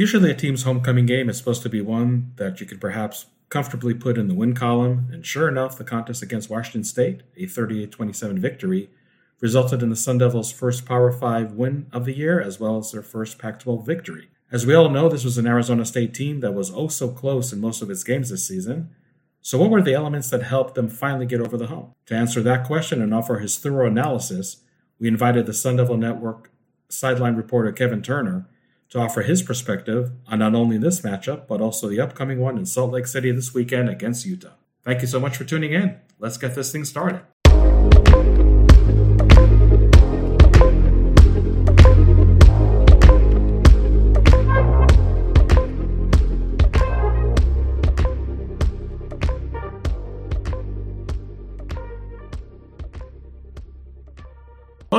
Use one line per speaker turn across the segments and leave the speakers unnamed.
Usually, a team's homecoming game is supposed to be one that you could perhaps comfortably put in the win column, and sure enough, the contest against Washington State, a 38 27 victory, resulted in the Sun Devils' first Power 5 win of the year, as well as their first Pac 12 victory. As we all know, this was an Arizona State team that was oh so close in most of its games this season. So, what were the elements that helped them finally get over the hump? To answer that question and offer his thorough analysis, we invited the Sun Devil Network sideline reporter Kevin Turner to offer his perspective on not only this matchup, but also the upcoming one in Salt Lake City this weekend against Utah. Thank you so much for tuning in. Let's get this thing started.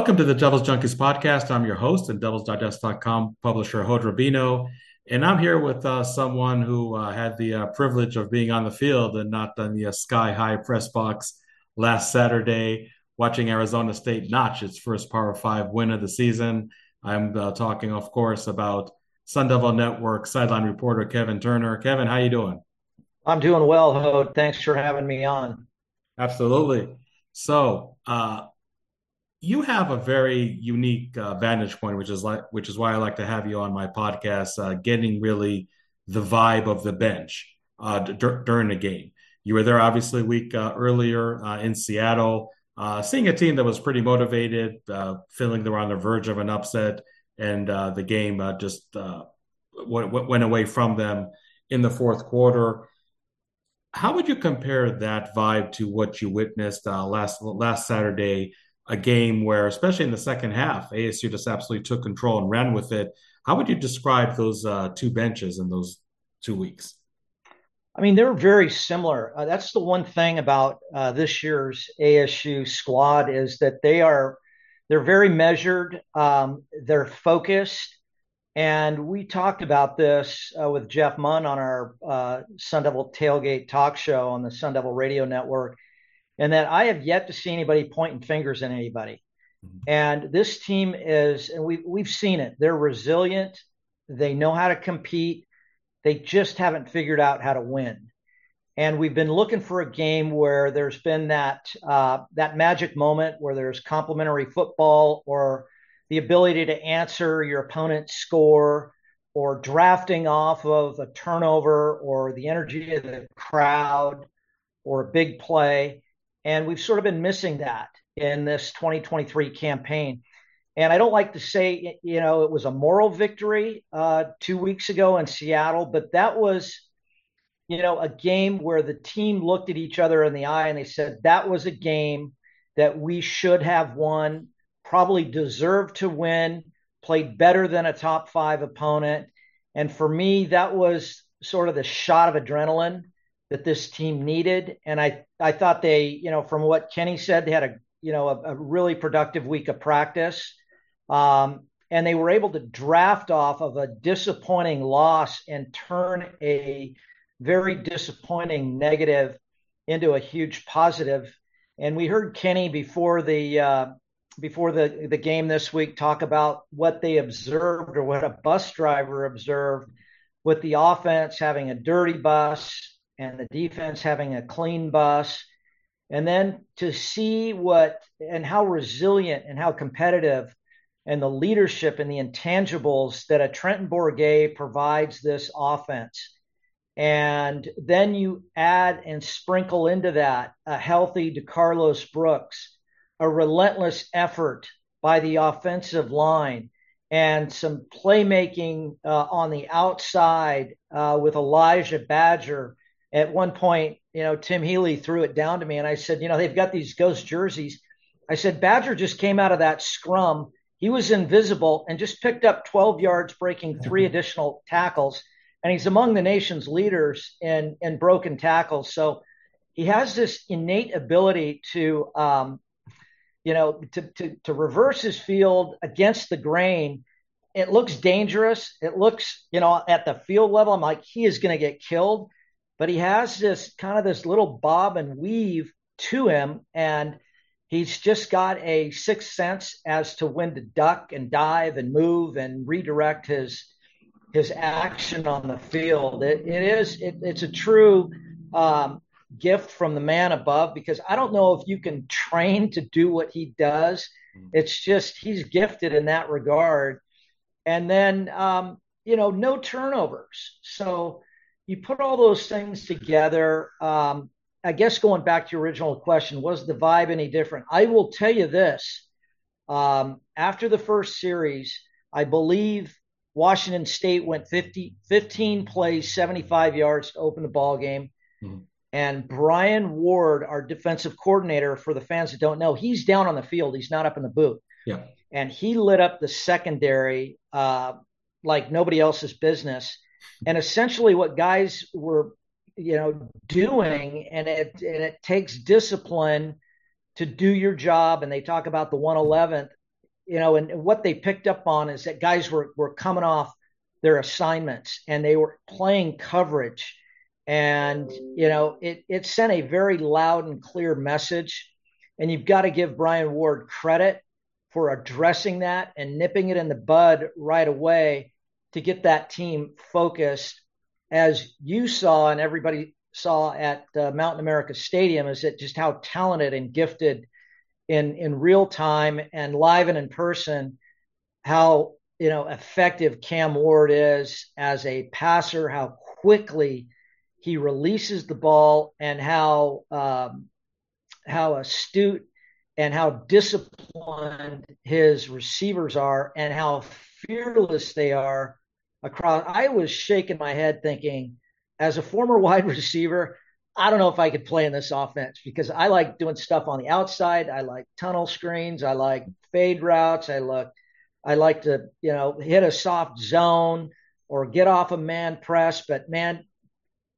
Welcome to the Devils Junkies podcast. I'm your host and devilsdigest.com publisher, Hod Rabino. And I'm here with uh, someone who uh, had the uh, privilege of being on the field and not on the uh, sky high press box last Saturday, watching Arizona State notch its first Power Five win of the season. I'm uh, talking, of course, about Sun Devil Network sideline reporter Kevin Turner. Kevin, how you doing?
I'm doing well, Hod. Thanks for having me on.
Absolutely. So, uh, you have a very unique uh, vantage point, which is like, which is why I like to have you on my podcast, uh, getting really the vibe of the bench uh, d- during the game. You were there obviously a week uh, earlier uh, in Seattle, uh, seeing a team that was pretty motivated, feeling they were on the verge of an upset, and the game just went, went away from them in the fourth quarter. How would you compare that vibe to what you witnessed last last Saturday? A game where, especially in the second half, ASU just absolutely took control and ran with it. How would you describe those uh, two benches in those two weeks?
I mean, they're very similar. Uh, that's the one thing about uh, this year's ASU squad is that they are they're very measured. Um, they're focused, and we talked about this uh, with Jeff Munn on our uh, Sun Devil Tailgate Talk Show on the Sun Devil Radio Network and that I have yet to see anybody pointing fingers at anybody. Mm-hmm. And this team is, and we've we've seen it. They're resilient. They know how to compete. They just haven't figured out how to win. And we've been looking for a game where there's been that uh, that magic moment where there's complementary football or the ability to answer your opponent's score or drafting off of a turnover or the energy of the crowd or a big play. And we've sort of been missing that in this 2023 campaign. And I don't like to say, you know, it was a moral victory uh, two weeks ago in Seattle, but that was, you know, a game where the team looked at each other in the eye and they said, that was a game that we should have won, probably deserved to win, played better than a top five opponent. And for me, that was sort of the shot of adrenaline that this team needed. And I, I thought they, you know, from what Kenny said, they had a, you know, a, a really productive week of practice. Um, and they were able to draft off of a disappointing loss and turn a very disappointing negative into a huge positive. And we heard Kenny before the uh, before the the game this week talk about what they observed or what a bus driver observed with the offense having a dirty bus and the defense having a clean bus. And then to see what and how resilient and how competitive and the leadership and the intangibles that a Trenton Bourguet provides this offense. And then you add and sprinkle into that a healthy DeCarlos Brooks, a relentless effort by the offensive line, and some playmaking uh, on the outside uh, with Elijah Badger at one point, you know, Tim Healey threw it down to me and I said, you know, they've got these ghost jerseys. I said, Badger just came out of that scrum. He was invisible and just picked up 12 yards, breaking three additional tackles. And he's among the nation's leaders in, in broken tackles. So he has this innate ability to, um, you know, to, to, to reverse his field against the grain. It looks dangerous. It looks, you know, at the field level, I'm like, he is going to get killed but he has this kind of this little bob and weave to him and he's just got a sixth sense as to when to duck and dive and move and redirect his his action on the field. it, it is it, it's a true um, gift from the man above because I don't know if you can train to do what he does. Mm. It's just he's gifted in that regard. And then um, you know, no turnovers. So you put all those things together. Um, I guess going back to your original question, was the vibe any different? I will tell you this. Um, after the first series, I believe Washington State went 50, 15 plays, 75 yards to open the ball game. Mm-hmm. And Brian Ward, our defensive coordinator, for the fans that don't know, he's down on the field. He's not up in the booth.
Yeah.
And he lit up the secondary uh, like nobody else's business. And essentially, what guys were, you know, doing, and it and it takes discipline to do your job. And they talk about the 111th you know, and what they picked up on is that guys were were coming off their assignments and they were playing coverage, and you know, it it sent a very loud and clear message. And you've got to give Brian Ward credit for addressing that and nipping it in the bud right away to get that team focused. As you saw and everybody saw at uh, Mountain America Stadium, is that just how talented and gifted in in real time and live and in person how you know effective Cam Ward is as a passer, how quickly he releases the ball, and how um, how astute and how disciplined his receivers are, and how fearless they are across. I was shaking my head thinking, as a former wide receiver, I don't know if I could play in this offense because I like doing stuff on the outside. I like tunnel screens. I like fade routes. I look, I like to, you know, hit a soft zone or get off a man press. But man,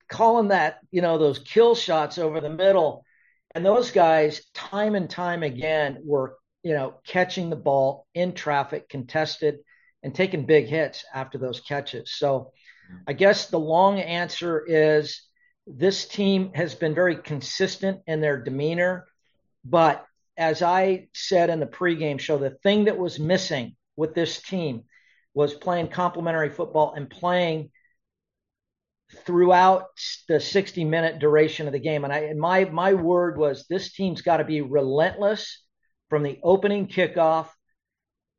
calling that, you know, those kill shots over the middle. And those guys, time and time again, were, you know, catching the ball in traffic, contested, and taking big hits after those catches. So I guess the long answer is this team has been very consistent in their demeanor. But as I said in the pregame show, the thing that was missing with this team was playing complementary football and playing throughout the 60 minute duration of the game. And I and my my word was this team's got to be relentless from the opening kickoff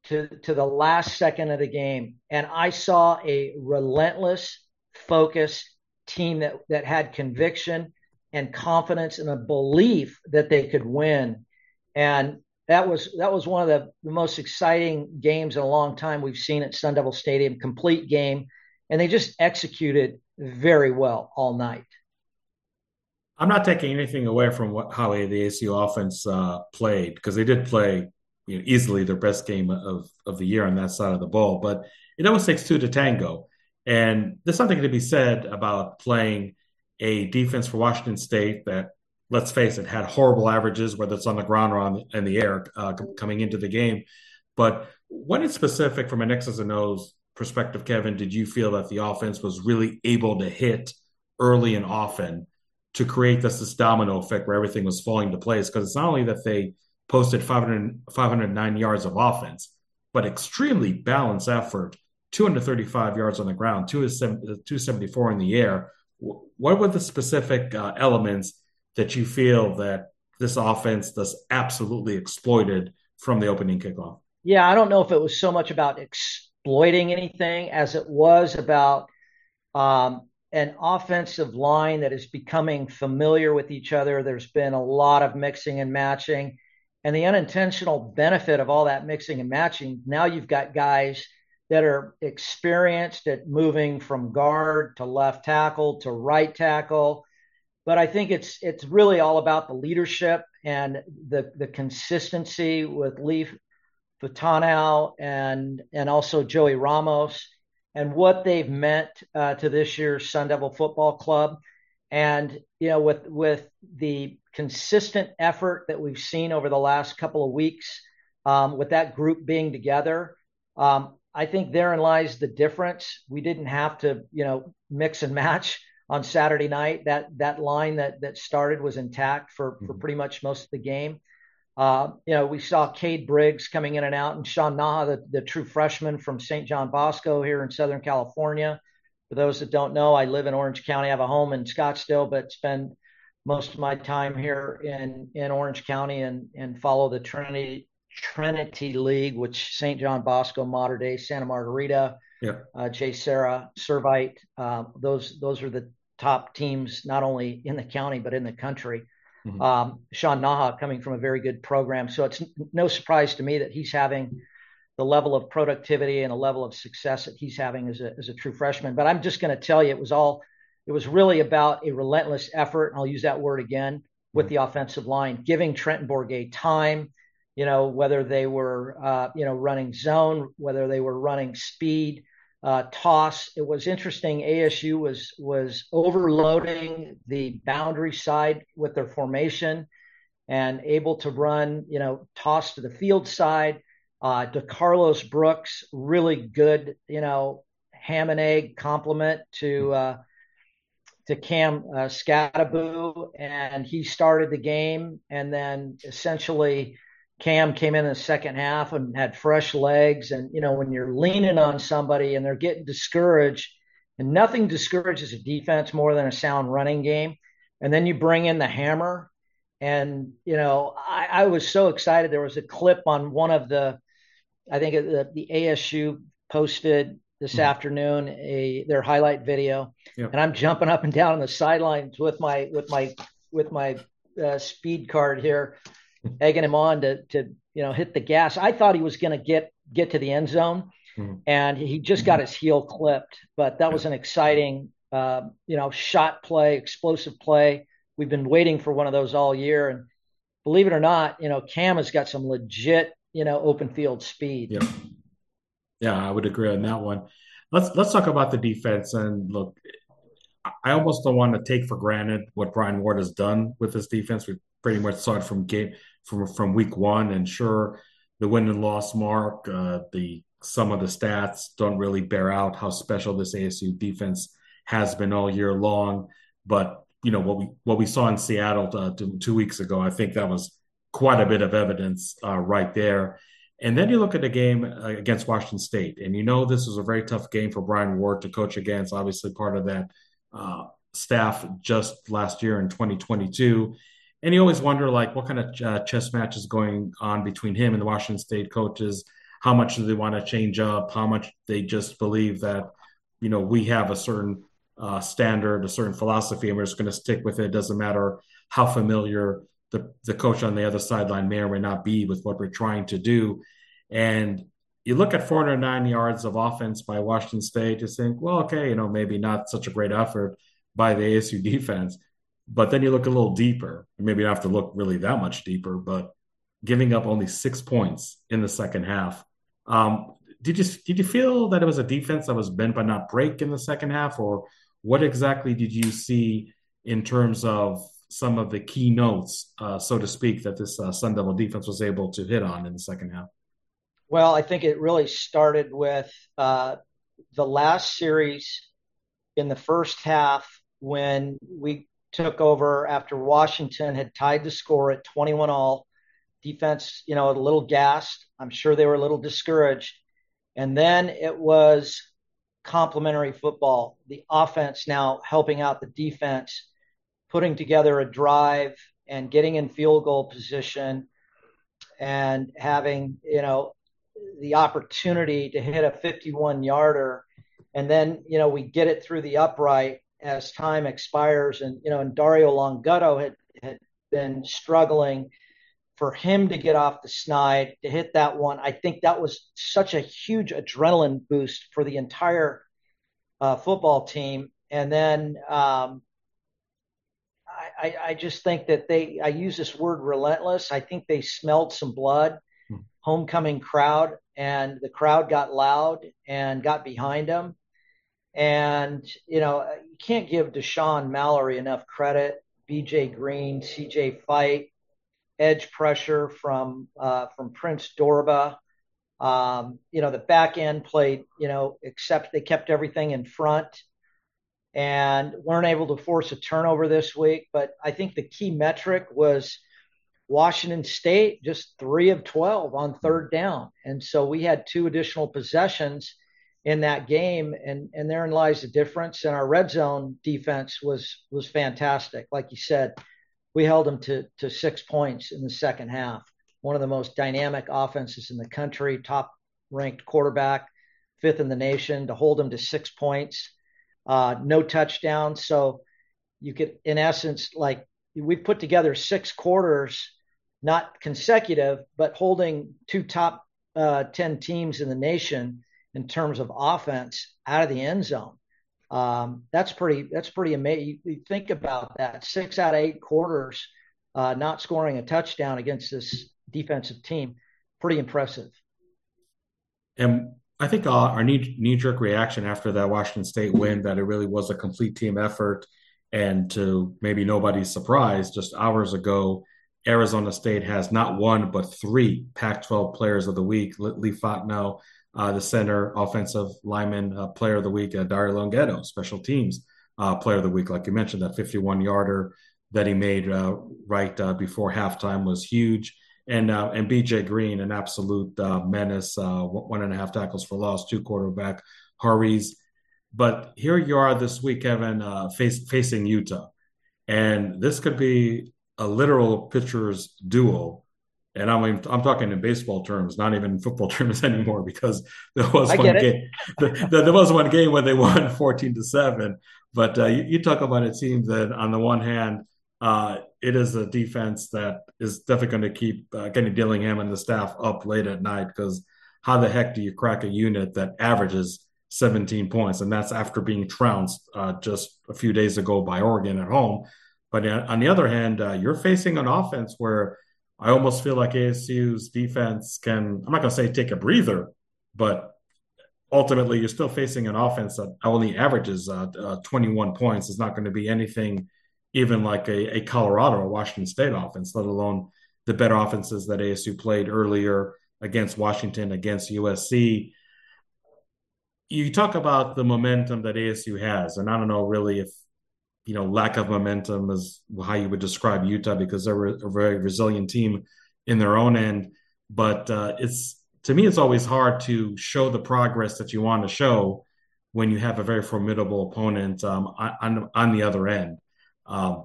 to to the last second of the game. And I saw a relentless focused team that that had conviction and confidence and a belief that they could win. And that was that was one of the, the most exciting games in a long time we've seen at Sun Devil Stadium, complete game, and they just executed very well all night.
I'm not taking anything away from what how the ASU offense uh, played because they did play you know, easily their best game of of the year on that side of the ball, but it always takes two to tango. And there's something to be said about playing a defense for Washington State that, let's face it, had horrible averages, whether it's on the ground or on in the air uh, coming into the game. But when it's specific from an X's and O's perspective, Kevin, did you feel that the offense was really able to hit early and often to create this, this domino effect where everything was falling to place? Because it's not only that they posted 500, 509 yards of offense, but extremely balanced effort 235 yards on the ground, 274 in the air. What were the specific uh, elements that you feel that this offense does absolutely exploited from the opening kickoff?
Yeah, I don't know if it was so much about exploiting anything as it was about um, an offensive line that is becoming familiar with each other. There's been a lot of mixing and matching. And the unintentional benefit of all that mixing and matching, now you've got guys – that are experienced at moving from guard to left tackle to right tackle. But I think it's it's really all about the leadership and the the consistency with Leif Fautanu and and also Joey Ramos and what they've meant uh, to this year's Sun Devil Football Club. And you know, with with the consistent effort that we've seen over the last couple of weeks, um, with that group being together, um, I think therein lies the difference. We didn't have to, you know, mix and match on Saturday night. That that line that that started was intact for for mm-hmm. pretty much most of the game. Uh, you know, we saw Cade Briggs coming in and out, and Sean Na'a, the, the true freshman from St. John Bosco here in Southern California. For those that don't know, I live in Orange County. I have a home in Scottsdale, but spend most of my time here in, in Orange County and, and follow the Trinity Trinity League, which St. John Bosco, Mater Dei, Santa Margarita, yeah. uh, JSerra, Servite. Uh, those those are the top teams not only in the county but in the country. Mm-hmm. Um, Sean Na'a coming from a very good program, so it's no surprise to me that he's having the level of productivity and a level of success that he's having as a as a true freshman. But I'm just going to tell you, it was all it was really about a relentless effort. And I'll use that word again with mm-hmm. the offensive line, giving Trenton Bourguet time. You know whether they were uh, you know running zone, whether they were running speed uh, toss. It was interesting. ASU was was overloading the boundary side with their formation and able to run, you know, toss to the field side. Uh, DeCarlos Brooks, really good, you know, ham and egg compliment to uh, to Cam uh, Skattebo, and he started the game, and then essentially Cam came in the second half and had fresh legs. And, you know, when you're leaning on somebody and they're getting discouraged, and nothing discourages a defense more than a sound running game. And then you bring in the hammer. And, you know, I, I was so excited. There was a clip on one of the, I think the, the ASU posted this mm-hmm. afternoon a their highlight video yep. and i'm jumping up and down on the sidelines with my with my with my uh, speed card here egging him on to to you know hit the gas. I thought he was going to get get to the end zone, mm-hmm. and he just got his heel clipped. But that was an exciting uh, you know shot play, explosive play. We've been waiting for one of those all year, and believe it or not, you know Cam has got some legit you know open field speed.
Yeah, yeah, I would agree on that one. Let's let's talk about the defense and look. I almost don't want to take for granted what Brian Ward has done with this defense. We pretty much saw it from game from from week one. And sure, the win and loss mark, uh, the some of the stats don't really bear out how special this ASU defense has been all year long. But you know what we what we saw in Seattle uh, two, two, weeks ago, I think that was quite a bit of evidence uh, right there. And then you look at the game uh, against Washington State, and you know this was a very tough game for Brian Ward to coach against. Obviously, part of that uh, staff just last year in 2022 and you always wonder like what kind of uh, chess match is going on between him and the Washington State coaches. How much do they want to change up? How much they just believe that you know we have a certain uh, standard, a certain philosophy, and we're just going to stick with it. It doesn't matter how familiar the the coach on the other sideline may or may not be with what we're trying to do. And you look at 409 yards of offense by Washington State, you think, well, okay, you know, maybe not such a great effort by the ASU defense. But then you look a little deeper. Maybe you don't have to look really that much deeper, but giving up only six points in the second half. Um, did you did you feel that it was a defense that was bent but not break in the second half, or what exactly did you see in terms of some of the key notes, uh, so to speak, that this uh, Sun Devil defense was able to hit on in the second half?
Well, I think it really started with uh, the last series in the first half when we took over after Washington had tied the score at 21 all. Defense, you know, a little gassed. I'm sure they were a little discouraged. And then it was complementary football. The offense now helping out the defense, putting together a drive and getting in field goal position and having, you know, the opportunity to hit a 51 yarder. And then, you know, we get it through the upright as time expires. And, you know, and Dario Longhetto had, had been struggling for him to get off the snide, to hit that one. I think that was such a huge adrenaline boost for the entire uh, football team. And then um, I, I, just think that they, I use this word relentless. I think they smelled some blood. Homecoming crowd, and the crowd got loud and got behind them. And, you know, you can't give Deshaun Mallory enough credit. BJ Green, CJ Fight, edge pressure from uh, from Prince Dorbah. Um, you know, the back end played, you know, except they kept everything in front and weren't able to force a turnover this week. But I think the key metric was Washington State just three of 12 on third down. And so we had two additional possessions in that game. And, and therein lies the difference. And our red zone defense was, was fantastic. Like you said, we held them to, to six points in the second half. One of the most dynamic offenses in the country, top ranked quarterback, fifth in the nation, to hold them to six points, uh, no touchdowns. So you could, in essence, like we put together six quarters, not consecutive, but holding two top uh, 10 teams in the nation in terms of offense out of the end zone. Um, that's pretty, that's pretty amazing. You, think about that six out of eight quarters, uh, not scoring a touchdown against this defensive team. Pretty impressive.
And I think uh, our knee jerk reaction after that Washington State win that it really was a complete team effort and to maybe nobody's surprise, just hours ago, Arizona State has not one but three Pac-12 Players of the Week. Leif Fautanu, uh, the center offensive lineman uh, Player of the Week, uh, Dario Longhetto, Special Teams uh, Player of the Week, like you mentioned, that 51-yarder that he made uh, right uh, before halftime was huge. And uh, and BJ Green, an absolute menace, one and a half tackles for loss, two quarterback hurries. But here you are this week, Kevin, uh, face, facing Utah, and this could be a literal pitchers duo. And I'm I'm talking in baseball terms, not even football terms anymore, because there was I one game. the, the, there was one game when they won 14 to seven. But uh, you, you, talk about a team that, on the one hand, uh, it is a defense that is definitely going to keep uh, Kenny Dillingham and the staff up late at night because how the heck do you crack a unit that averages 17 points, and that's after being trounced uh, just a few days ago by Oregon at home. But uh, on the other hand, uh, you're facing an offense where I almost feel like ASU's defense can, I'm not going to say take a breather, but ultimately you're still facing an offense that only averages uh, uh, 21 points. It's not going to be anything even like a, a Colorado or Washington State offense, let alone the better offenses that ASU played earlier against Washington, against USC you talk about the momentum that ASU has, and I don't know really if you know lack of momentum is how you would describe Utah because they're a very resilient team in their own end. But uh, it's to me, it's always hard to show the progress that you want to show when you have a very formidable opponent um, on on the other end. Um,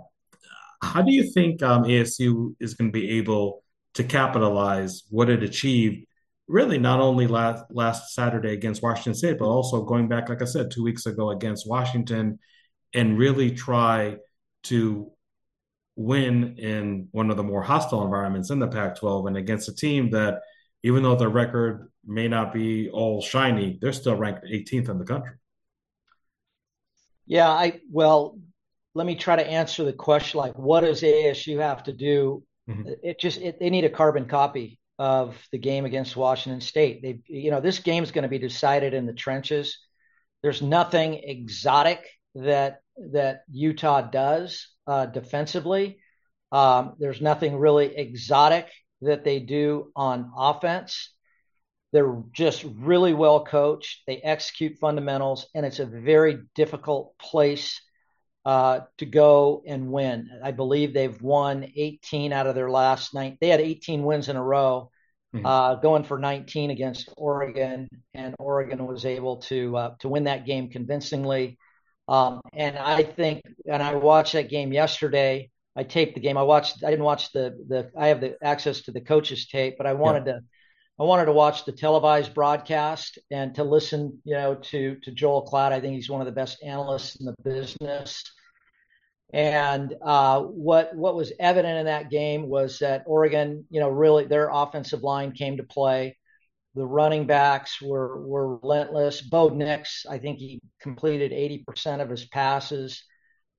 how do you think um, ASU is going to be able to capitalize what it achieved really not only last last Saturday against Washington State, but also going back, like I said, two weeks ago against Washington, and really try to win in one of the more hostile environments in the Pac-12 and against a team that, even though their record may not be all shiny, they're still ranked 18th in the country.
Yeah, I well, let me try to answer the question like, what does ASU have to do? Mm-hmm. It just it, they need a carbon copy of the game against Washington State. They, you know, this game is going to be decided in the trenches. There's nothing exotic that that Utah does uh, defensively. Um, there's nothing really exotic that they do on offense. They're just really well coached. They execute fundamentals, and it's a very difficult place uh, to go and win. I believe they've won 18 out of their last nine. They had 18 wins in a row, mm-hmm. uh, going for 19 against Oregon, and Oregon was able to uh, to win that game convincingly. Um, and I think, and I watched that game yesterday. I taped the game. I watched. I didn't watch the the. I have the access to the coaches tape, but I wanted yeah. to. I wanted to watch the televised broadcast and to listen, you know, to to Joel Klatt. I think he's one of the best analysts in the business. And uh, what what was evident in that game was that Oregon, you know, really their offensive line came to play. The running backs were were relentless. Bo Nix, I think he completed 80% of his passes.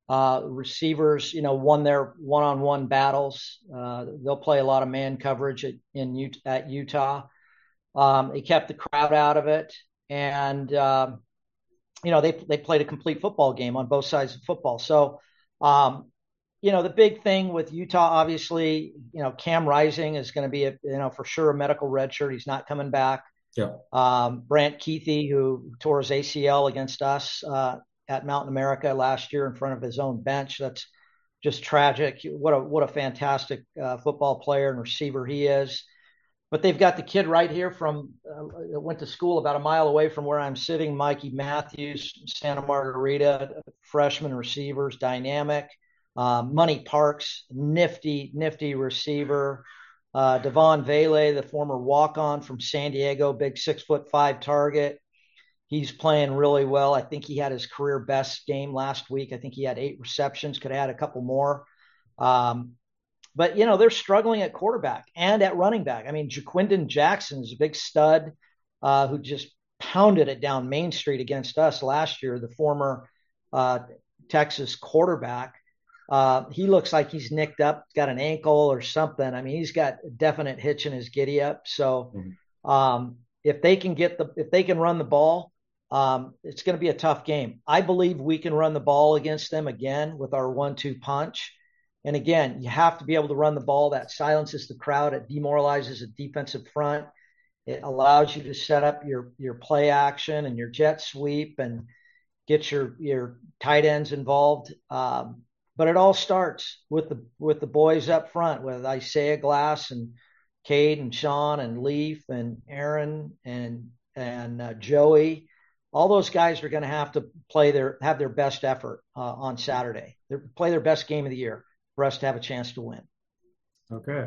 Uh, receivers, you know, won their one-on-one battles. Uh, they'll play a lot of man coverage at, in at Utah. Um, they kept the crowd out of it, and uh, you know they they played a complete football game on both sides of football. So, um, you know, the big thing with Utah, obviously, you know, Cam Rising is going to be a you know for sure a medical redshirt. He's not coming back.
Yeah.
Um, Brant Kuithe, who tore his ACL against us uh, at Mountain America last year in front of his own bench, that's just tragic. What a what a fantastic uh, football player and receiver he is. But they've got the kid right here from uh, went to school about a mile away from where I'm sitting, Mikey Matthews, Santa Margarita, freshman receivers, dynamic. Uh, Money Parks, nifty, nifty receiver. Uh, Devaughn Vele, the former walk on from San Diego, big six foot five target. He's playing really well. I think he had his career best game last week. I think he had eight receptions, could have had a couple more. Um, but, you know, they're struggling at quarterback and at running back. I mean, Ja'Quinden Jackson is a big stud uh, who just pounded it down Main Street against us last year, the former uh, Texas quarterback. Uh, he looks like he's nicked up, got an ankle or something. I mean, he's got a definite hitch in his giddy up. So mm-hmm. um, if they can get the if they can run the ball, um, it's going to be a tough game. I believe we can run the ball against them again with our one-two punch. And again, you have to be able to run the ball. That silences the crowd. It demoralizes the defensive front. It allows you to set up your your play action and your jet sweep and get your your tight ends involved. Um, but it all starts with the with the boys up front with Isaiah Glass and Cade and Sean and Leif and Aaron and and uh, Joey. All those guys are going to have to play their have their best effort uh, on Saturday. They play their best game of the year for us to have a chance to win.
Okay.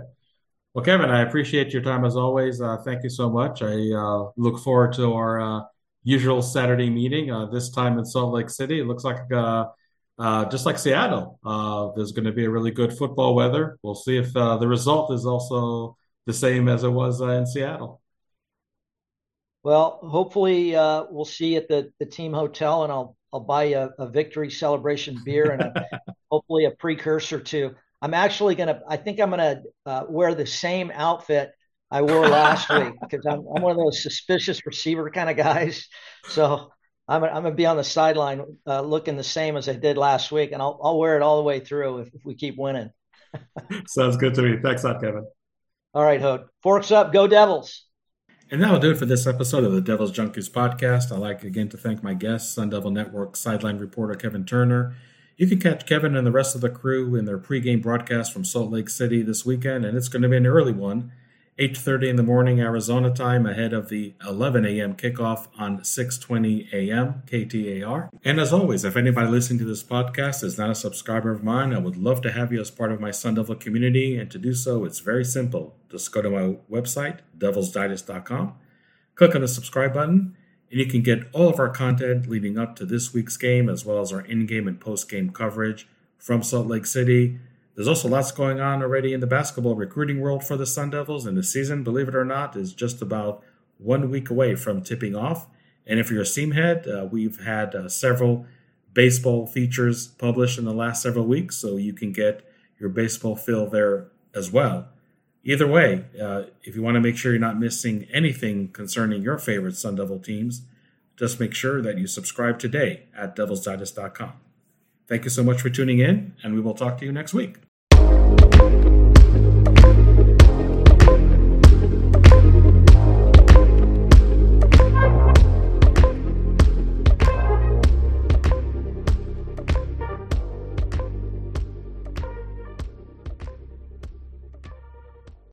Well, Kevin, I appreciate your time as always. Uh, thank you so much. I uh, look forward to our uh, usual Saturday meeting. Uh, this time in Salt Lake City. It looks like uh, just like Seattle, uh, there's going to be a really good football weather. We'll see if uh, the result is also the same as it was uh, in Seattle.
Well, hopefully uh, we'll see at the, the team hotel, and I'll I'll buy a, a victory celebration beer and a, hopefully a precursor to. I'm actually gonna. I think I'm gonna uh, wear the same outfit I wore last week because I'm, I'm one of those suspicious receiver kind of guys. So I'm, I'm going to be on the sideline uh, looking the same as I did last week, and I'll, I'll wear it all the way through if, if we keep winning.
Sounds good to me. Thanks a lot, Kevin.
All right, Hod. Forks up. Go Devils.
And that'll do it for this episode of the Devils Junkies podcast. I'd like again to thank my guest, Sun Devil Network sideline reporter Kevin Turner. You can catch Kevin and the rest of the crew in their pregame broadcast from Salt Lake City this weekend, and it's going to be an early one 8:30 in the morning Arizona time ahead of the 11 a.m. kickoff on 6:20 a.m. KTAR. And as always, if anybody listening to this podcast is not a subscriber of mine, I would love to have you as part of my Sun Devil community. And to do so, it's very simple. Just go to my website, devilsdigest.com, click on the subscribe button, and you can get all of our content leading up to this week's game, as well as our in-game and post-game coverage from Salt Lake City there's also lots going on already in the basketball recruiting world for the Sun Devils, and the season, believe it or not, is just about one week away from tipping off. And if you're a Seamhead, uh, we've had uh, several baseball features published in the last several weeks, so you can get your baseball fill there as well. Either way, uh, if you want to make sure you're not missing anything concerning your favorite Sun Devil teams, just make sure that you subscribe today at devilsdigest.com. Thank you so much for tuning in, and we will talk to you next week.